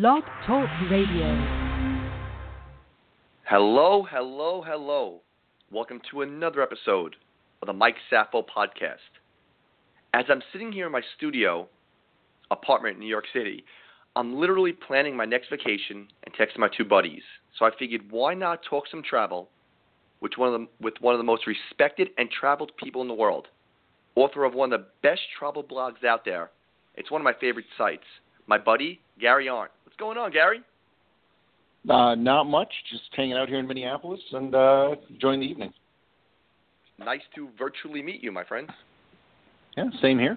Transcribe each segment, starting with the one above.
Blog Talk Radio. Hello, hello, hello. Welcome to another episode of the Mike Safo podcast. As I'm sitting here in my studio apartment in New York City, I'm literally planning my next vacation and texting my two buddies. So I figured, why not talk some travel with one of the, with one of the most respected and traveled people in the world, author of one of the best travel blogs out there. It's one of my favorite sites. My buddy Gary Arndt. What's going on, Gary? Uh, not much. Just hanging out here in Minneapolis and uh, enjoying the evening. Nice to virtually meet you, my friend. Yeah, same here.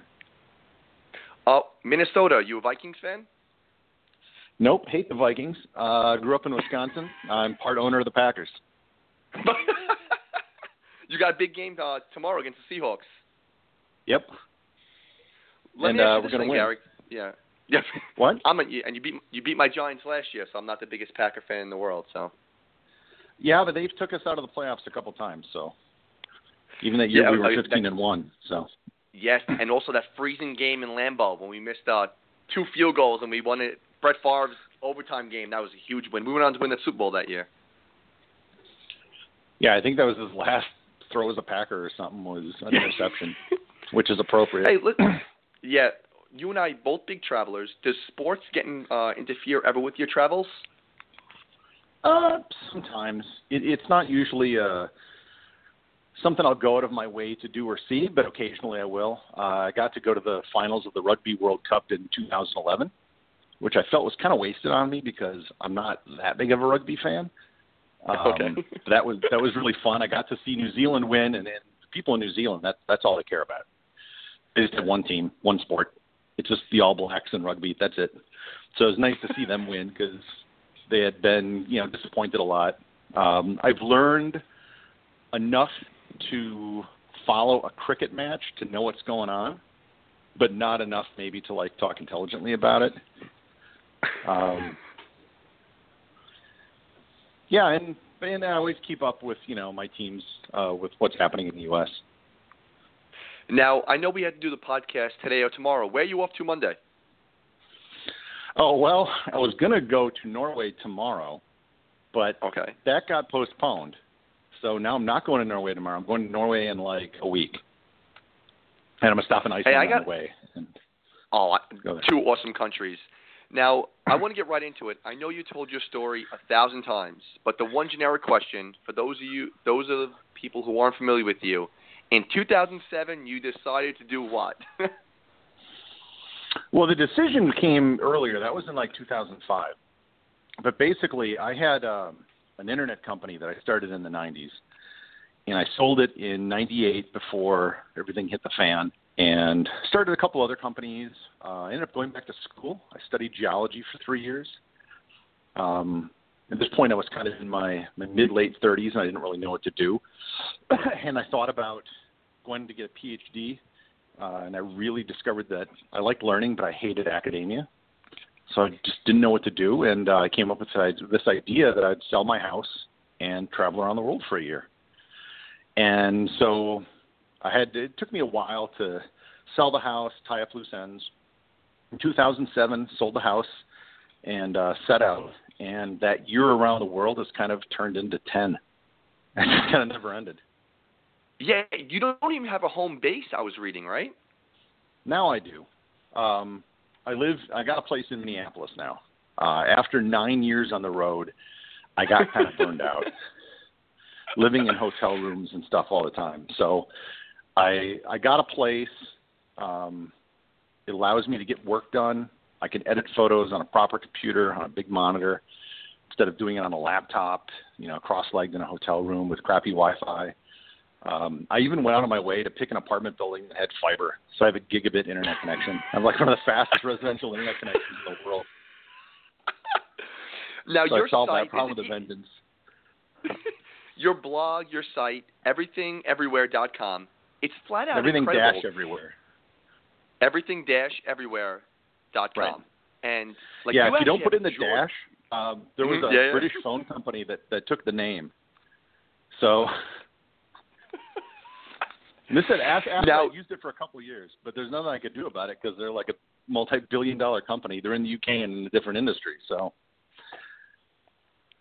Uh, Minnesota, you a Vikings fan? Nope, hate the Vikings. Uh, grew up in Wisconsin. I'm part owner of the Packers. you got a big game uh, tomorrow against the Seahawks. Yep. Let and me ask uh, you we're gonna win. Gary. Yeah. Yeah. What? I'm a, and you beat you beat my Giants last year, so I'm not the biggest Packer fan in the world. So Yeah, but they've took us out of the playoffs a couple times. So even that year Yeah, we were uh, 15 that- and one. So yes, and also that freezing game in Lambeau when we missed uh, two field goals and we won it. Brett Favre's overtime game that was a huge win. We went on to win the Super Bowl that year. yeah, I think that was his last throw as a Packer or something was an interception, which is appropriate. Hey, look, yeah, you and I both big travelers. Does sports getting uh, interfere ever with your travels? Uh, sometimes it, it's not usually uh, something I'll go out of my way to do or see, but occasionally I will. Uh, I got to go to the finals of the Rugby World Cup in 2011, which I felt was kind of wasted on me because I'm not that big of a rugby fan. Um, Okay. that was that was really fun. I got to see New Zealand win, and, and the people in New Zealand that that's all they care about. They just have one team, one sport. It's just the All Blacks and rugby. That's it. So it was nice to see them win because they had been, you know, disappointed a lot. Um, I've learned enough to follow a cricket match to know what's going on, but not enough maybe to like talk intelligently about it. Um, yeah, and and I always keep up with you know my teams uh, with what's happening in the U.S. Now, I know we had to do the podcast today or tomorrow. Where are you off to Monday? Oh well, I was gonna go to Norway tomorrow, but Okay. that got postponed. So now I'm not going to Norway tomorrow. I'm going to Norway in like a week, and I'm gonna stop in Iceland I on the way. And Oh, Go there. two awesome countries. Now, I want to get right into it. I know you told your story a thousand times, but the one generic question for those of you, those of the people who aren't familiar with you, in 2007, you decided to do what? Well, the decision came earlier. That was in like 2005. But basically, I had um, an internet company that I started in the 90s, and I sold it in '98 before everything hit the fan. And started a couple other companies. Uh, I ended up going back to school. I studied geology for three years. Um, at this point, I was kind of in my, my mid late 30s, and I didn't really know what to do. and I thought about going to get a PhD uh, and I really discovered that I liked learning, but I hated academia. So I just didn't know what to do, and uh, I came up with this idea that I'd sell my house and travel around the world for a year. And so I had to, it took me a while to sell the house, tie up loose ends. In 2007, sold the house and uh, set out. And that year around the world has kind of turned into ten. It just kind of never ended. yeah, you don't even have a home base. I was reading, right? Now I do. Um, I live. I got a place in Minneapolis now. Uh, after nine years on the road, I got kind of burned out, living in hotel rooms and stuff all the time. So, I I got a place. Um, it allows me to get work done. I can edit photos on a proper computer on a big monitor instead of doing it on a laptop, you know, cross-legged in a hotel room with crappy Wi-Fi. Um, I even went out of my way to pick an apartment building that had fiber, so I have a gigabit internet connection. I have like one of the fastest residential internet connections in the world. now so your I solved site that problem with a vengeance. your blog, your site, everything everythingeverywhere.com. It's flat out Everything incredible. dash everywhere. everything dash everywhere dot com. Right. And like yeah, you if you don't put in the dash, um, there was Mhm, a yeah, yeah. British phone company that that took the name. So this said after, after Now- I used it for a couple of years, but there's nothing I could do about it because they're like a multi-billion-dollar company. They're in the UK and in a different industry. So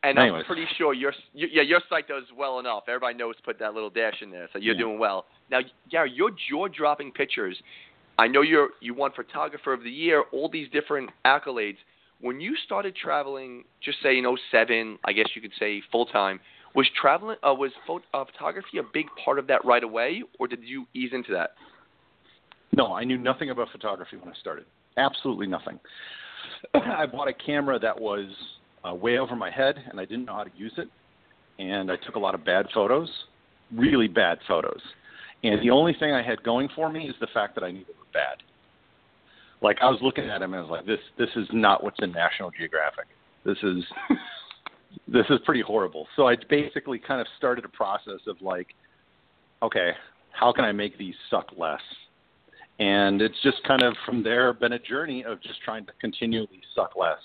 And I'm pretty sure your yeah your site does well enough. Everybody knows put that little dash in there, so you're Yeah. doing well. Now, Gary, your jaw-dropping pictures. I know you're you won photographer of the year, all these different accolades. When you started traveling, just say in 07, I guess you could say full time, was traveling uh, was pho- uh, photography a big part of that right away, or did you ease into that? no, I knew nothing about photography when I started. Absolutely nothing. I bought a camera that was uh, way over my head, and I didn't know how to use it. And I took a lot of bad photos, really bad photos. And the only thing I had going for me is the fact that I knew they were bad. Like I was looking at them and I was like, this this is not what's in National Geographic. This is this is pretty horrible. So I basically kind of started a process of like, okay, how can I make these suck less? And it's just kind of from there been a journey of just trying to continually suck less.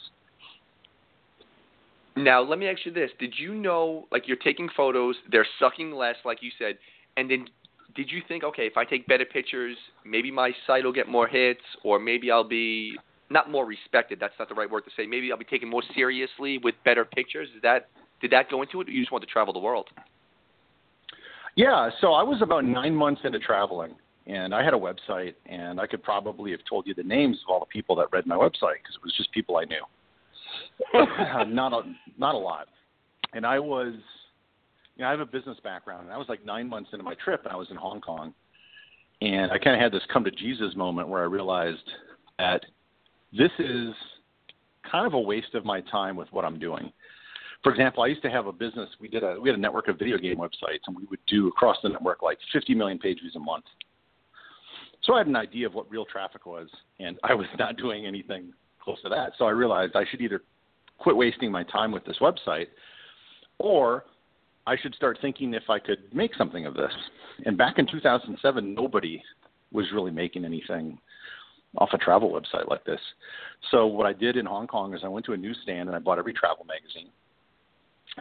Now, let me ask you this: Did you know, like, you're taking photos, they're sucking less, like you said, and then did you think, okay, if I take better pictures, maybe my site will get more hits, or maybe I'll be not more respected. That's not the right word to say. Maybe I'll be taken more seriously with better pictures. Is that did that go into it, or you just want to travel the world? Yeah, so I was about nine months into traveling, and I had a website, and I could probably have told you the names of all the people that read my website because it was just people I knew. not a not a lot, and I was, you know, I have a business background, and I was like nine months into my trip, and I was in Hong Kong, and I kind of had this come to Jesus moment where I realized that this is kind of a waste of my time with what I'm doing for example, I used to have a business. We did a we had a network of video game websites, and we would do across the network like 50 million page views a month. So I had an idea of what real traffic was, and I was not doing anything close to that. So I realized I should either quit wasting my time with this website, or I should start thinking if I could make something of this. And back in 2007, nobody was really making anything off a travel website like this. So what I did in Hong Kong is I went to a newsstand and I bought every travel magazine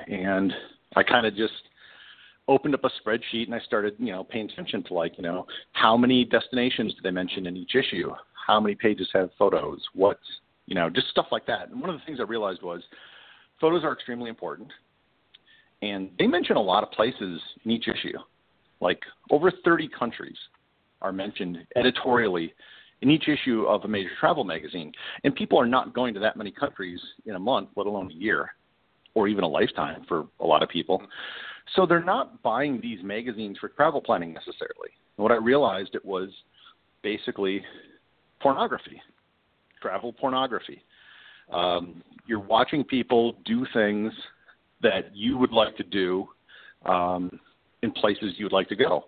and I kind of just opened up a spreadsheet and I started, you know, paying attention to like, you know, how many destinations do they mention in each issue? How many pages have photos? What, you know, just stuff like that. And one of the things I realized was photos are extremely important. And they mention a lot of places in each issue. Like over 30 countries are mentioned editorially in each issue of a major travel magazine. And people are not going to that many countries in a month, let alone a year or even a lifetime for a lot of people. So they're not buying these magazines for travel planning necessarily. And what I realized it was basically pornography, travel pornography. Um, you're watching people do things that you would like to do um, in places you would like to go.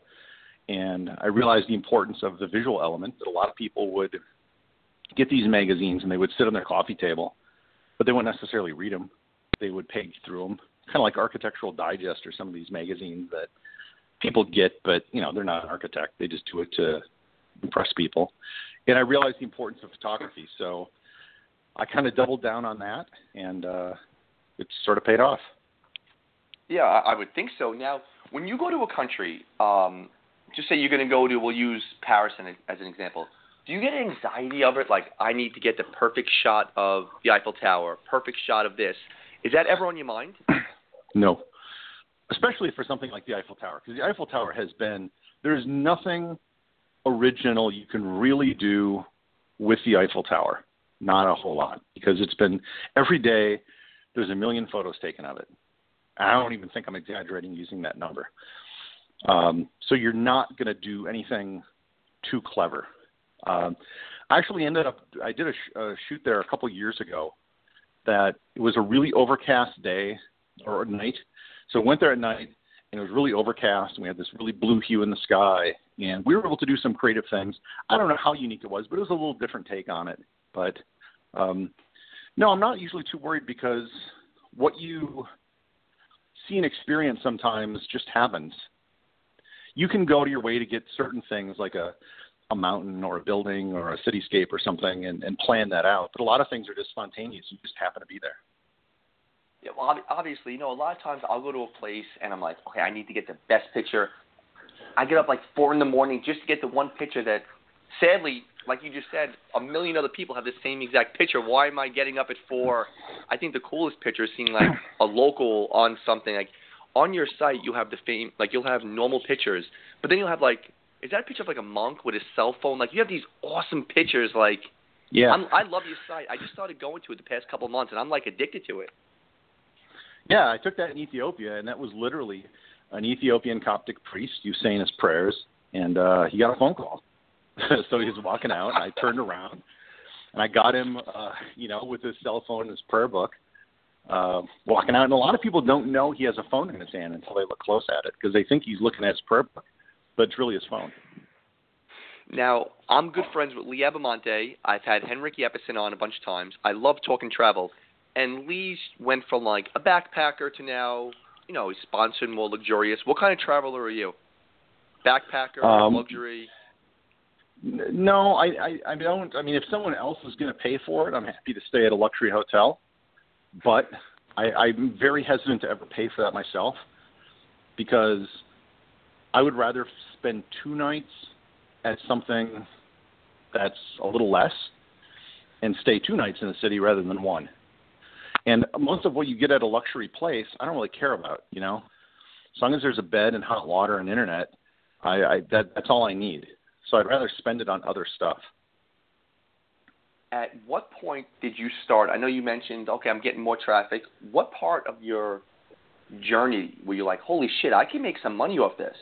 And I realized the importance of the visual element that a lot of people would get these magazines and they would sit on their coffee table, but they wouldn't necessarily read them they would page through them, kind of like Architectural Digest or some of these magazines that people get, but you know they're not an architect; they just do it to impress people. And I realized the importance of photography, so I kind of doubled down on that, and uh, it sort of paid off. Yeah, I would think so. Now, when you go to a country, um, just say you're going to go to, we'll use Paris as an example. Do you get anxiety of it? Like, I need to get the perfect shot of the Eiffel Tower, perfect shot of this. Is that ever on your mind? No, especially for something like the Eiffel Tower, because the Eiffel Tower has been there's nothing original you can really do with the Eiffel Tower. Not a whole lot, because it's been every day there's a million photos taken of it. I don't even think I'm exaggerating using that number. Um, so you're not going to do anything too clever. Um, I actually ended up I did a, sh- a shoot there a couple years ago that it was a really overcast day or night. So I went there at night and it was really overcast and we had this really blue hue in the sky and we were able to do some creative things. I don't know how unique it was, but it was a little different take on it. But um no, I'm not usually too worried because what you and experience sometimes just happens. You can go to your way to get certain things like a a mountain or a building or a cityscape or something and, and plan that out. But a lot of things are just spontaneous. You just happen to be there. Yeah, well, obviously, you know, a lot of times I'll go to a place and I'm like, okay, I need to get the best picture. I get up like four in the morning just to get the one picture that, sadly, like you just said, a million other people have the same exact picture. Why am I getting up at four? I think the coolest picture is seeing like a local on something like on your site. You have the fame, like you'll have normal pictures, but then you'll have like, is that a picture of like a monk with his cell phone? Like you have these awesome pictures. Like, yeah, I'm, I love your site. I just started going to it the past couple of months, and I'm like addicted to it. Yeah, I took that in Ethiopia, and that was literally an Ethiopian Coptic priest. Saying his prayers, and uh, he got a phone call so he was walking out, and I turned around, and I got him, uh, you know, with his cell phone and his prayer book, uh, walking out. And a lot of people don't know he has a phone in his hand until they look close at it because they think he's looking at his prayer book, but it's really his phone. Now, I'm good friends with Lee Abamonte. I've had Henrik Jeppesen on a bunch of times. I love talking travel. And Lee went from like a backpacker to now, you know, he's sponsored more luxurious. What kind of traveler are you? Backpacker, um, luxury? No, I, I, I don't. I mean, if someone else is going to pay for it, I'm happy to stay at a luxury hotel. But I, I'm very hesitant to ever pay for that myself because I would rather spend two nights at something that's a little less and stay two nights in the city rather than one. And most of what you get at a luxury place, I don't really care about. You know, as long as there's a bed and hot water and internet, I, I that that's all I need. So I'd rather spend it on other stuff. At what point did you start? I know you mentioned, okay, I'm getting more traffic. What part of your journey were you like, holy shit, I can make some money off this?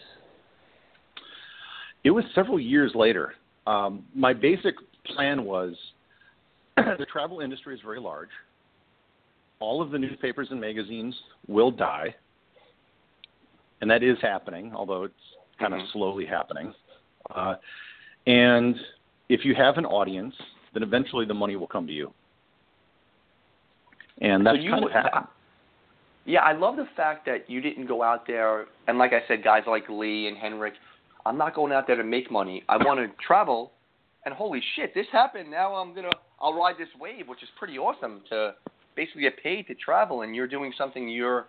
It was several years later. Um, my basic plan was the travel industry is very large. All of the newspapers and magazines will die. And that is happening, although it's kind mm-hmm. of slowly happening. Uh, and if you have an audience, then eventually the money will come to you. And that's so you, kind of happened. Yeah, I love the fact that you didn't go out there and like I said, guys like Lee and Henrik, I'm not going out there to make money. I want to travel and holy shit, this happened. Now I'm gonna I'll ride this wave, which is pretty awesome to basically get paid to travel and you're doing something you're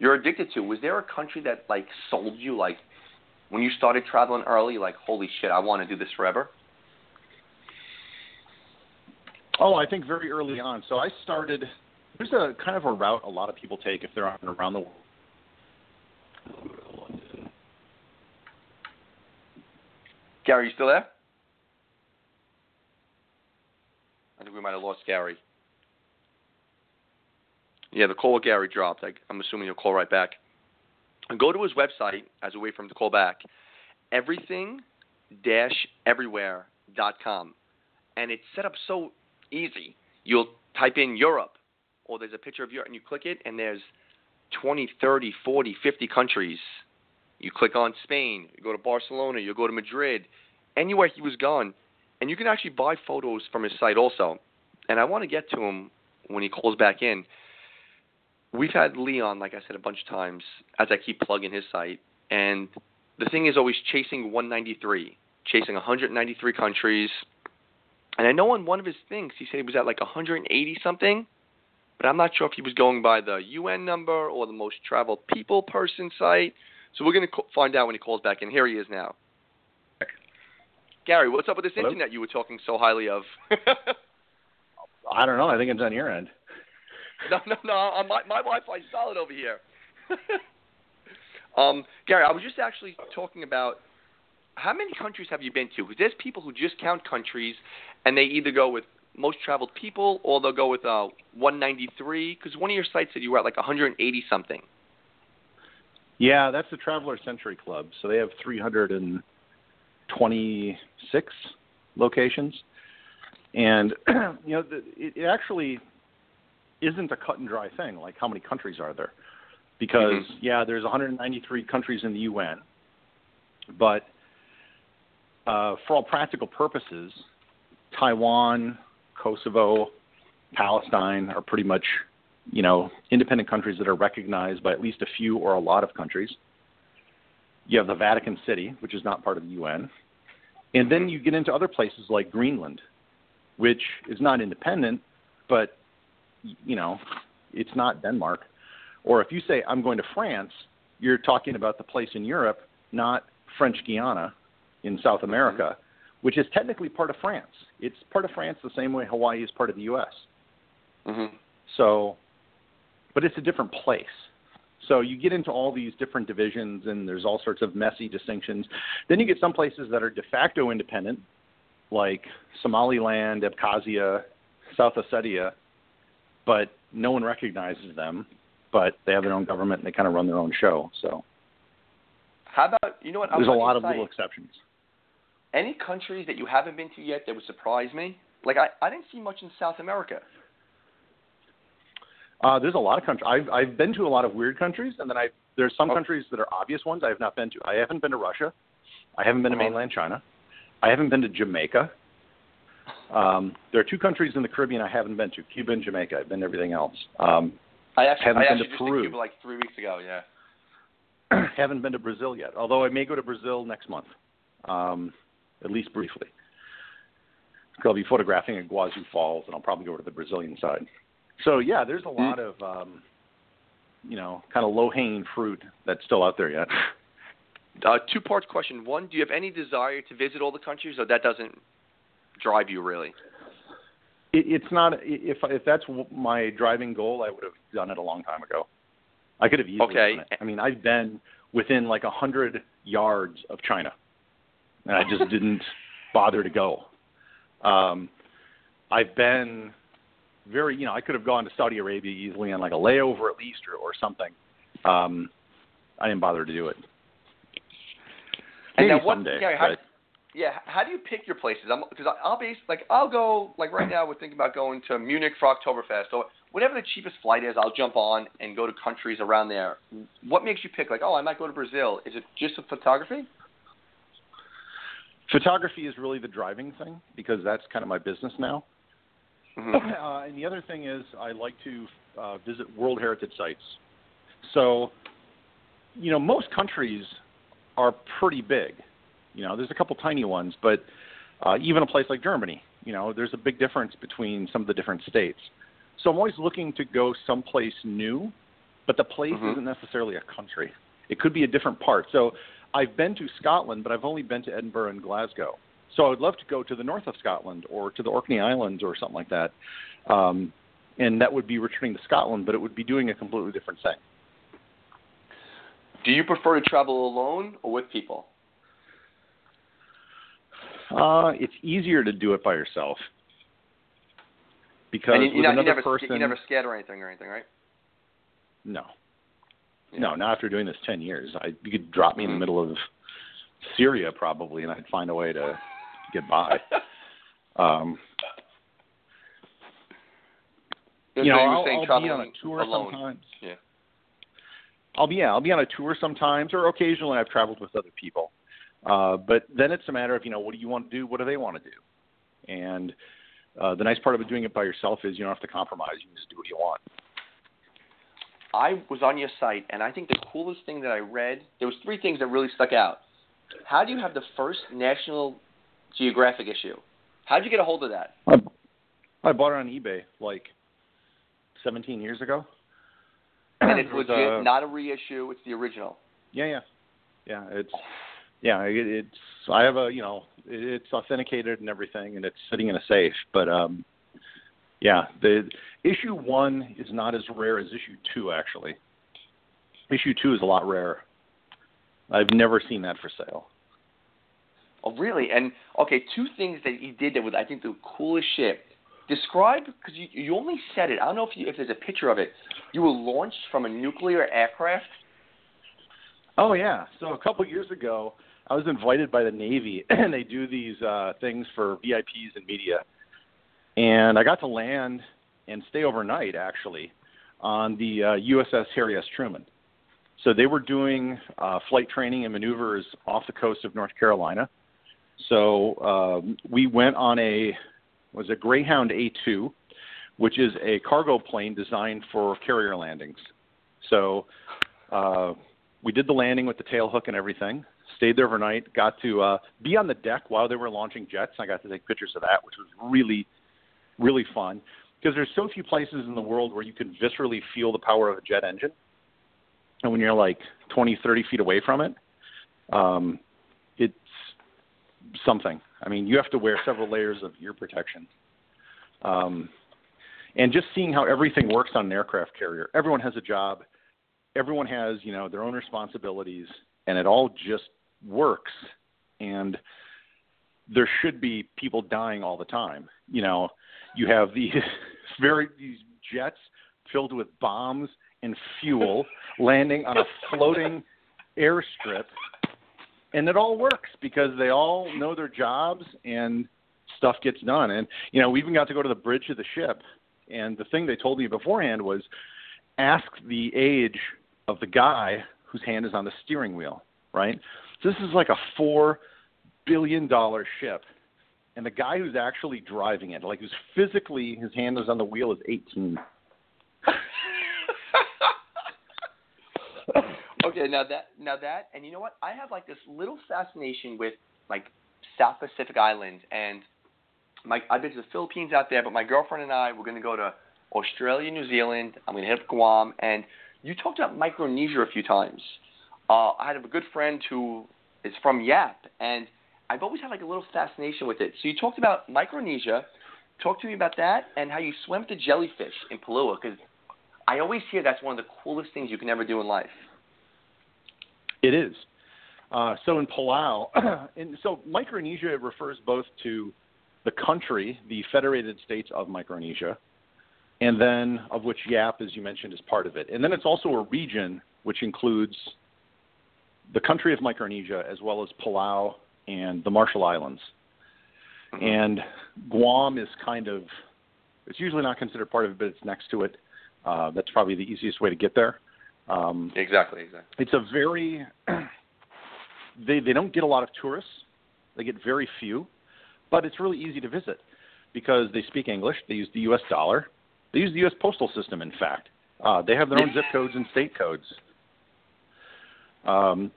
you're addicted to. Was there a country that like sold you like when you started traveling early, like, holy shit, I want to do this forever? Oh, I think very early on. So I started. There's a kind of a route a lot of people take if they're on around the world. Gary, you still there? I think we might have lost Gary. Yeah, the call with Gary dropped. I, I'm assuming you'll call right back go to his website as a way for him to call back, everything-everywhere.com. And it's set up so easy. You'll type in Europe, or there's a picture of Europe, and you click it, and there's 20, 30, 40, 50 countries. You click on Spain, you go to Barcelona, you go to Madrid, anywhere he was gone. And you can actually buy photos from his site also. And I want to get to him when he calls back in we've had Leon, like I said, a bunch of times as I keep plugging his site, and the thing is always chasing 193, chasing 193 countries. And I know on one of his things he said he was at like 180 something, but I'm not sure if he was going by the UN number or the most traveled people person site. So we're going to find out when he calls back in. Here he is now. Gary, what's up with this Hello? internet you were talking so highly of? I don't know. I think it's on your end. No, no, no. Uh, my my Wi-Fi's solid over here. um, Gary, I was just actually talking about how many countries have you been to? Because there's people who just count countries, and they either go with most traveled people or they'll go with uh, 193. Because one of your sites said you were at like 180 something. Yeah, that's the Traveler Century Club. So they have 326 locations, and you know, the, it, it actually isn't a cut and dry thing. Like how many countries are there? Because mm-hmm. yeah, there's 193 countries in the UN, but uh, for all practical purposes, Taiwan, Kosovo, Palestine are pretty much you know, independent countries that are recognized by at least a few or a lot of countries. You have the Vatican City, which is not part of the UN. And then you get into other places like Greenland, which is not independent, but you know, it's not Denmark. Or if you say I'm going to France, you're talking about the place in Europe, not French Guiana in South America, mm-hmm. which is technically part of France. It's part of France the same way Hawaii is part of the U.S. Mm-hmm. So, but it's a different place. So you get into all these different divisions, and there's all sorts of messy distinctions. Then you get some places that are de facto independent, like Somaliland, Abkhazia, South Ossetia, but no one recognizes them. But they have their own government, and they kind of run their own show. So, how about you know what? There's a lot of little exceptions. Any countries that you haven't been to yet that would surprise me? Like I, I didn't see much in South America. Uh, there's a lot of countries. I've I've been to a lot of weird countries, and then I there's some countries that are obvious ones I have not been to. I haven't been to Russia. I haven't been to uh-huh. mainland China. I haven't been to Jamaica. Um, there are two countries in the Caribbean I haven't been to: Cuba and Jamaica. I've been to everything else. Um, I actually haven't I been actually to Peru. Cuba like three weeks ago. Yeah. haven't been to Brazil yet, although I may go to Brazil next month, um, at least briefly. I'll be photographing at Iguazu Falls, and I'll probably go to the Brazilian side. So yeah, there's a hmm. lot of um, you know kind of low hanging fruit that's still out there yet. Uh, two parts question. One, do you have any desire to visit all the countries, or that doesn't drive you really? It, it's not. If if that's my driving goal, I would have done it a long time ago. I could have easily okay. done it. I mean, I've been within like a hundred yards of China, and I just didn't bother to go. Um, I've been very, you know, I could have gone to Saudi Arabia easily on like a layover at least or, or something. Um, I didn't bother to do it. And Maybe now what, someday. Yeah, how, but, yeah, how do you pick your places? I'm Because I'll be like, I'll go like right now. We're thinking about going to Munich for Oktoberfest or whatever the cheapest flight is. I'll jump on and go to countries around there. What makes you pick? Like, oh, I might go to Brazil. Is it just a photography? Photography is really the driving thing because that's kind of my business now. Mm-hmm. Uh, and the other thing is, I like to uh, visit World Heritage sites. So, you know, most countries are pretty big. You know, there's a couple tiny ones, but uh, even a place like Germany, you know, there's a big difference between some of the different states. So I'm always looking to go someplace new, but the place mm-hmm. isn't necessarily a country. It could be a different part. So I've been to Scotland, but I've only been to Edinburgh and Glasgow. So I would love to go to the north of Scotland or to the Orkney Islands or something like that. Um, and that would be returning to Scotland, but it would be doing a completely different thing. Do you prefer to travel alone or with people? Uh, it's easier to do it by yourself because and you, not, another you never, person, you never scared or anything or anything, right? No, Yeah. no. Not after doing this ten years. I you could drop me in the Mhm. middle of Syria probably, and I'd find a way to get by. um, you know, I'll, I'll be on a tour alone. sometimes. Yeah. I'll be yeah, I'll be on a tour sometimes, or occasionally I've traveled with other people. Uh, but then it's a matter of you know what do you want to do, what do they want to do, and uh, the nice part about doing it by yourself is you don't have to compromise. You can just do what you want. I was on your site, and I think the coolest thing that I read, there was three things that really stuck out. How do you have the first National Geographic issue? How did you get a hold of that? I, I bought it on eBay like 17 years ago. And it's It was, legit, uh, not a reissue. It's the original. Yeah, yeah, yeah. It's yeah, it, it's I have a you know it, it's authenticated and everything, and it's sitting in a safe. But um, yeah, the issue one is not as rare as issue two actually. Issue two is a lot rarer. I've never seen that for sale. Oh, really? And okay, two things that he did that was I think the coolest shit. Describe because you you only said it. I don't know if you, if there's a picture of it. You were launched from a nuclear aircraft. Oh yeah. So a couple years ago, I was invited by the Navy, and they do these uh, things for VIPs and media. And I got to land and stay overnight actually on the uh, USS Harry S. Truman. So they were doing uh, flight training and maneuvers off the coast of North Carolina. So um, we went on a was a Greyhound A2, which is a cargo plane designed for carrier landings. So uh, we did the landing with the tail hook and everything. Stayed there overnight. Got to uh, be on the deck while they were launching jets. I got to take pictures of that, which was really, really fun. Because there's so few places in the world where you can viscerally feel the power of a jet engine. And when you're like 20, 30 feet away from it, um, it's something. I mean, you have to wear several layers of ear protection. Um, and just seeing how everything works on an aircraft carrier. Everyone has a job. Everyone has, you know, their own responsibilities, and it all just works. And there should be people dying all the time. You know, you have these very these jets filled with bombs and fuel landing on a floating airstrip and it all works because they all know their jobs and stuff gets done and you know we even got to go to the bridge of the ship and the thing they told me beforehand was ask the age of the guy whose hand is on the steering wheel right this is like a four billion dollar ship and the guy who's actually driving it like who's physically his hand is on the wheel is 18 okay, now that now that and you know what? I have like this little fascination with like South Pacific islands and my I've been to the Philippines out there, but my girlfriend and I we're gonna go to Australia, New Zealand. I'm gonna hit up Guam and you talked about Micronesia a few times. Uh, I had a good friend who is from Yap and I've always had like a little fascination with it. So you talked about Micronesia. Talk to me about that and how you swim with the jellyfish in Palau because I always hear that's one of the coolest things you can ever do in life. It is. Uh, so in Palau, and so Micronesia refers both to the country, the Federated States of Micronesia, and then of which Yap, as you mentioned, is part of it. And then it's also a region which includes the country of Micronesia as well as Palau and the Marshall Islands. Mm-hmm. And Guam is kind of, it's usually not considered part of it, but it's next to it. Uh, that's probably the easiest way to get there. Um, exactly, exactly. It's a very they they don't get a lot of tourists. They get very few, but it's really easy to visit because they speak English. They use the U.S. dollar. They use the U.S. postal system. In fact, uh, they have their own zip codes and state codes. Um,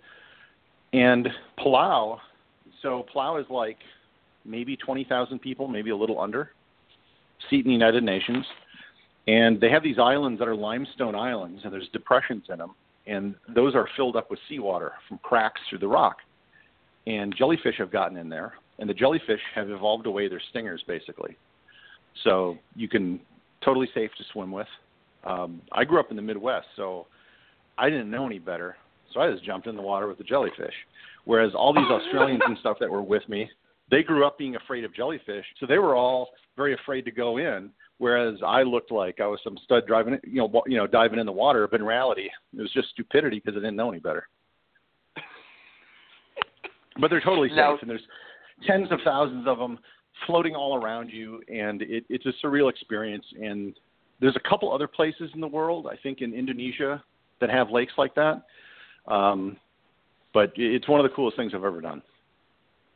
and Palau, so Palau is like maybe 20,000 people, maybe a little under, seat in the United Nations and they have these islands that are limestone islands, and there's depressions in them, and those are filled up with seawater from cracks through the rock. And jellyfish have gotten in there, and the jellyfish have evolved away their stingers, basically. So you can totally safe to swim with. Um, I grew up in the Midwest, so I didn't know any better, so I just jumped in the water with the jellyfish. Whereas all these Australians and stuff that were with me, they grew up being afraid of jellyfish, so they were all very afraid to go in whereas I looked like I was some stud driving, you know, you know, diving in the water. But in reality, it was just stupidity because I didn't know any better. but they're totally safe, now, and there's tens of thousands of them floating all around you, and it, it's a surreal experience. And there's a couple other places in the world, I think in Indonesia, that have lakes like that. Um, but it's one of the coolest things I've ever done.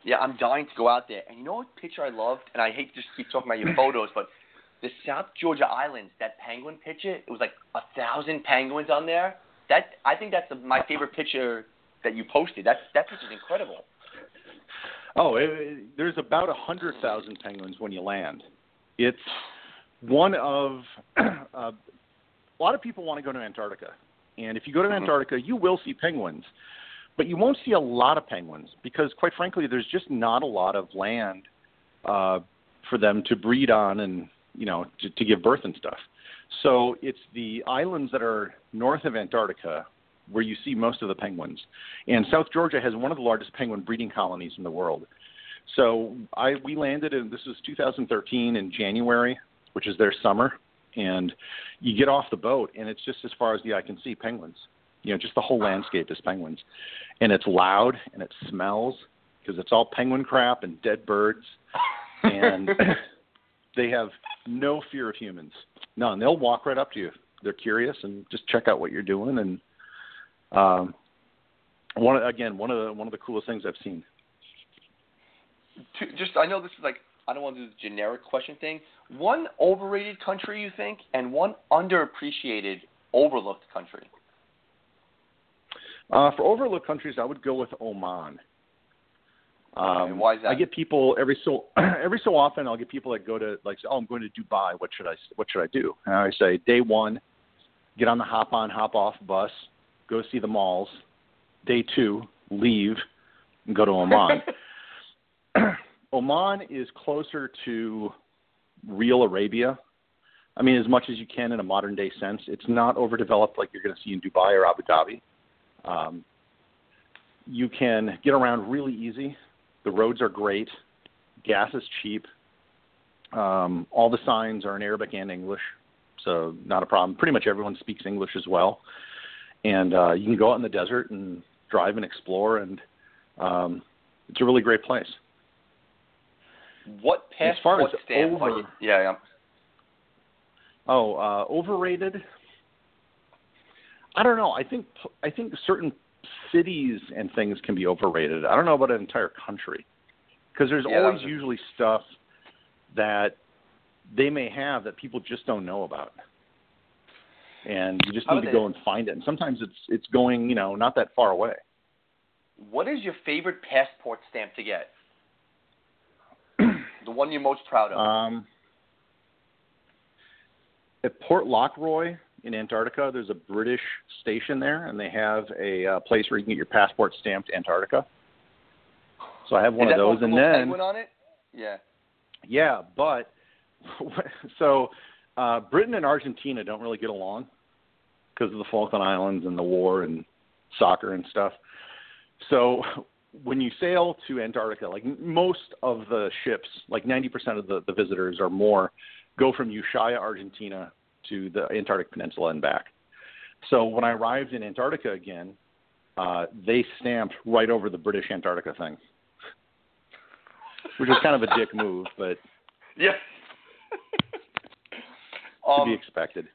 Yeah, I'm dying to go out there. And you know what picture I loved? And I hate to just keep talking about your photos, but the South Georgia Islands, that penguin picture, it was like a thousand penguins on there. That I think that's the, my favorite picture that you posted. That that picture's incredible. Oh, it, it, there's about a hundred thousand penguins when you land. It's one of uh, a lot of people want to go to Antarctica, and if you go to mm-hmm. Antarctica, you will see penguins, but you won't see a lot of penguins because, quite frankly, there's just not a lot of land uh, for them to breed on and you know, to, to give birth and stuff. So it's the islands that are north of Antarctica where you see most of the penguins. And South Georgia has one of the largest penguin breeding colonies in the world. So I we landed in this was 2013 in January, which is their summer, and you get off the boat and it's just as far as the eye can see penguins. You know, just the whole landscape is penguins, and it's loud and it smells because it's all penguin crap and dead birds, and they have no fear of humans. None. They'll walk right up to you. They're curious and just check out what you're doing. And um, one again, one of the one of the coolest things I've seen. Just I know this is like I don't want to do the generic question thing. One overrated country you think, and one underappreciated, overlooked country. Uh, for overlooked countries, I would go with Oman. Um, why is that? I get people every so every so often. I'll get people that go to like, oh, I'm going to Dubai. What should I What should I do? And I say, day one, get on the hop on hop off bus, go see the malls. Day two, leave and go to Oman. Oman is closer to real Arabia. I mean, as much as you can in a modern day sense. It's not overdeveloped like you're going to see in Dubai or Abu Dhabi. Um, you can get around really easy. The roads are great. Gas is cheap. Um, all the signs are in Arabic and English, so not a problem. Pretty much everyone speaks English as well. And uh, you can go out in the desert and drive and explore, and um, it's a really great place. What passport as far as stamp? over, yeah, yeah. Oh, uh, overrated. I don't know. I think I think certain cities and things can be overrated. I don't know about an entire country because there's Yeah, always usually stuff that they may have that people just don't know about, and you just need to go and find it. And sometimes it's it's going you know not that far away. What is your favorite passport stamp to get? The one you're most proud of. Um, at Port Lockroy in Antarctica, there's a British station there, and they have a uh, place where you can get your passport stamped Antarctica. So I have one of those, and then penguin on it? Yeah. yeah, but so uh, Britain and Argentina don't really get along because of the Falkland Islands and the war and soccer and stuff. So when you sail to Antarctica, like most of the ships, like 90% of the, the visitors or more, go from Ushuaia, Argentina to the Antarctic Peninsula and back. So when I arrived in Antarctica again, uh, they stamped right over the British Antarctica thing, which is kind of a dick move, but Yeah. to um, be expected.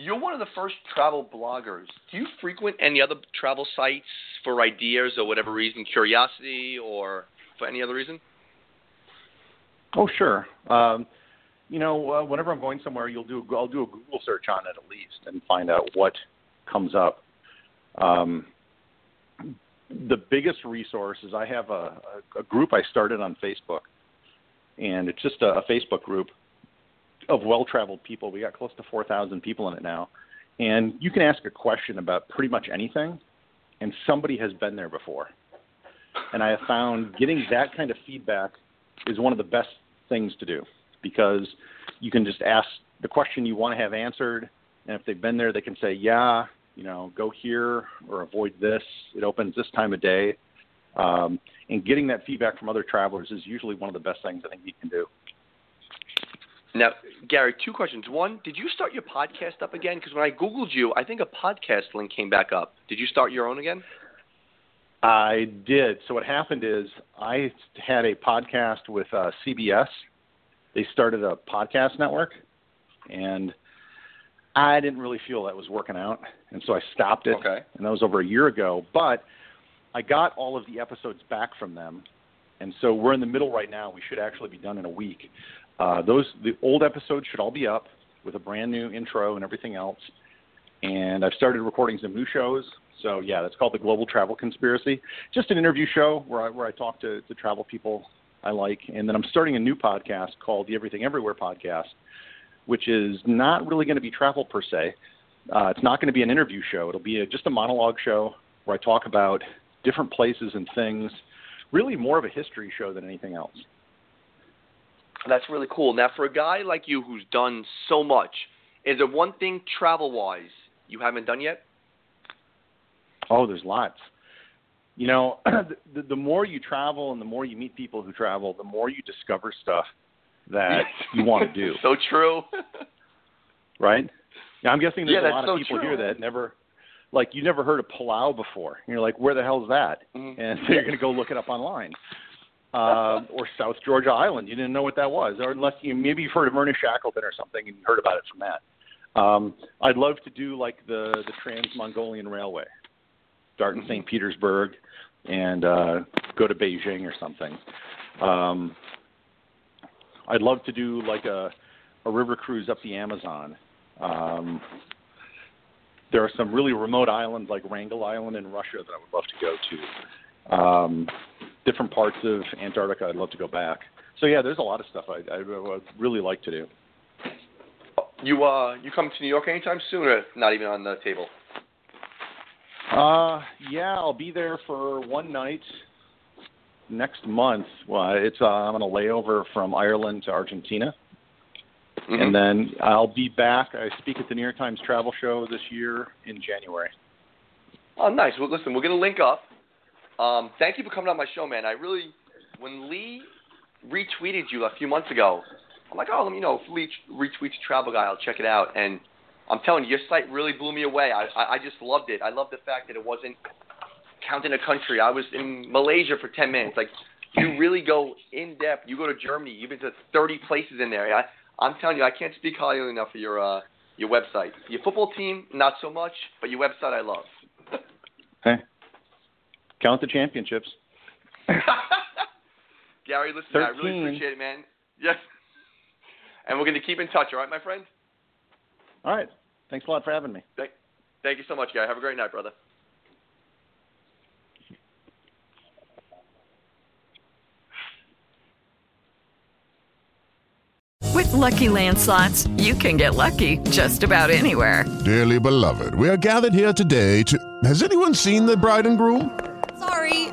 You're one of the first travel bloggers. Do you frequent any other travel sites for ideas or whatever reason, curiosity, or for any other reason? Oh, sure. Um, you know, uh, whenever I'm going somewhere, you'll do I'll do a Google search on it at least and find out what comes up. Um, the biggest resource is I have a, a, a group I started on Facebook, and it's just a, a Facebook group of well-traveled people. We got close to 4,000 people in it now, and you can ask a question about pretty much anything, and somebody has been there before. And I have found getting that kind of feedback is one of the best things to do because you can just ask the question you want to have answered, and if they've been there, they can say, "Yeah, you know, go here or avoid this. It opens this time of day." Um, and getting that feedback from other travelers is usually one of the best things I think you can do. Now, Gary, two questions. One, did you start your podcast up again? Because when I Googled you, I think a podcast link came back up. Did you start your own again? I did. So what happened is I had a podcast with uh, CBS. They started a podcast network, and I didn't really feel that was working out, and so I stopped it. Okay. And that was over a year ago. But I got all of the episodes back from them, and so we're in the middle right now. We should actually be done in a week. Uh, those the old episodes should all be up with a brand new intro and everything else. And I've started recording some new shows. So yeah, that's called the Global Travel Conspiracy. Just an interview show where I where I talk to, to travel people I like, and then I'm starting a new podcast called the Everything Everywhere podcast, which is not really going to be travel per se. Uh, it's not going to be an interview show. It'll be a, just a monologue show where I talk about different places and things. Really, more of a history show than anything else. That's really cool. Now, for a guy like you who's done so much, is there one thing travel wise you haven't done yet? Oh, there's lots. You know, the, the more you travel and the more you meet people who travel, the more you discover stuff that you want to do, so true. right? Yeah, I'm guessing there's Yeah, a lot so of people true. here that never, like, you never heard of Palau before. And you're like, where the hell's that? Mhm. And so you're going to go look it up online. Uh, or South Georgia Island, you didn't know what that was, or unless you maybe you've heard of Ernest Shackleton or something and you heard about it from that. Um, I'd love to do like the the Trans Mongolian Railway, start in St. Petersburg and uh, go to Beijing or something. Um, I'd love to do like a a river cruise up the Amazon. Um, there are some really remote islands like Wrangel Island in Russia that I would love to go to. Um, different parts of Antarctica I'd love to go back. So yeah, there's a lot of stuff I, I would really like to do. You uh, you come to New York anytime soon, or not even on the table? Uh, yeah, I'll be there for one night next month. Well, it's uh, I'm on a layover from Ireland to Argentina, Mm-hmm. and then I'll be back. I speak at the New York Times Travel Show this year in January. Oh, nice. Well, listen, we're gonna link up. Um, thank you for coming on my show, man. I really, when Lee retweeted you a few months ago, I'm like, oh, let me know if Lee retweets Travel Guy, I'll check it out. And I'm telling you, your site really blew me away. I, I, I just loved it. I love the fact that it wasn't counting a country. I was in Malaysia for 10 minutes. Like, you really go in depth. You go to Germany. You've been to 30 places in there. I, I'm telling you, I can't speak highly enough of your uh, your website. Your football team, not so much, but your website, I love. Hey, count the championships. Gary, listen, man, I really appreciate it, man. Yes. And we're going to keep in touch, all right, my friend? All right. Thanks a lot for having me. Thank, thank you so much, Gary. Have a great night, brother. With Lucky Land slots, you can get lucky just about anywhere. Dearly beloved, we are gathered here today to. Has anyone seen the bride and groom?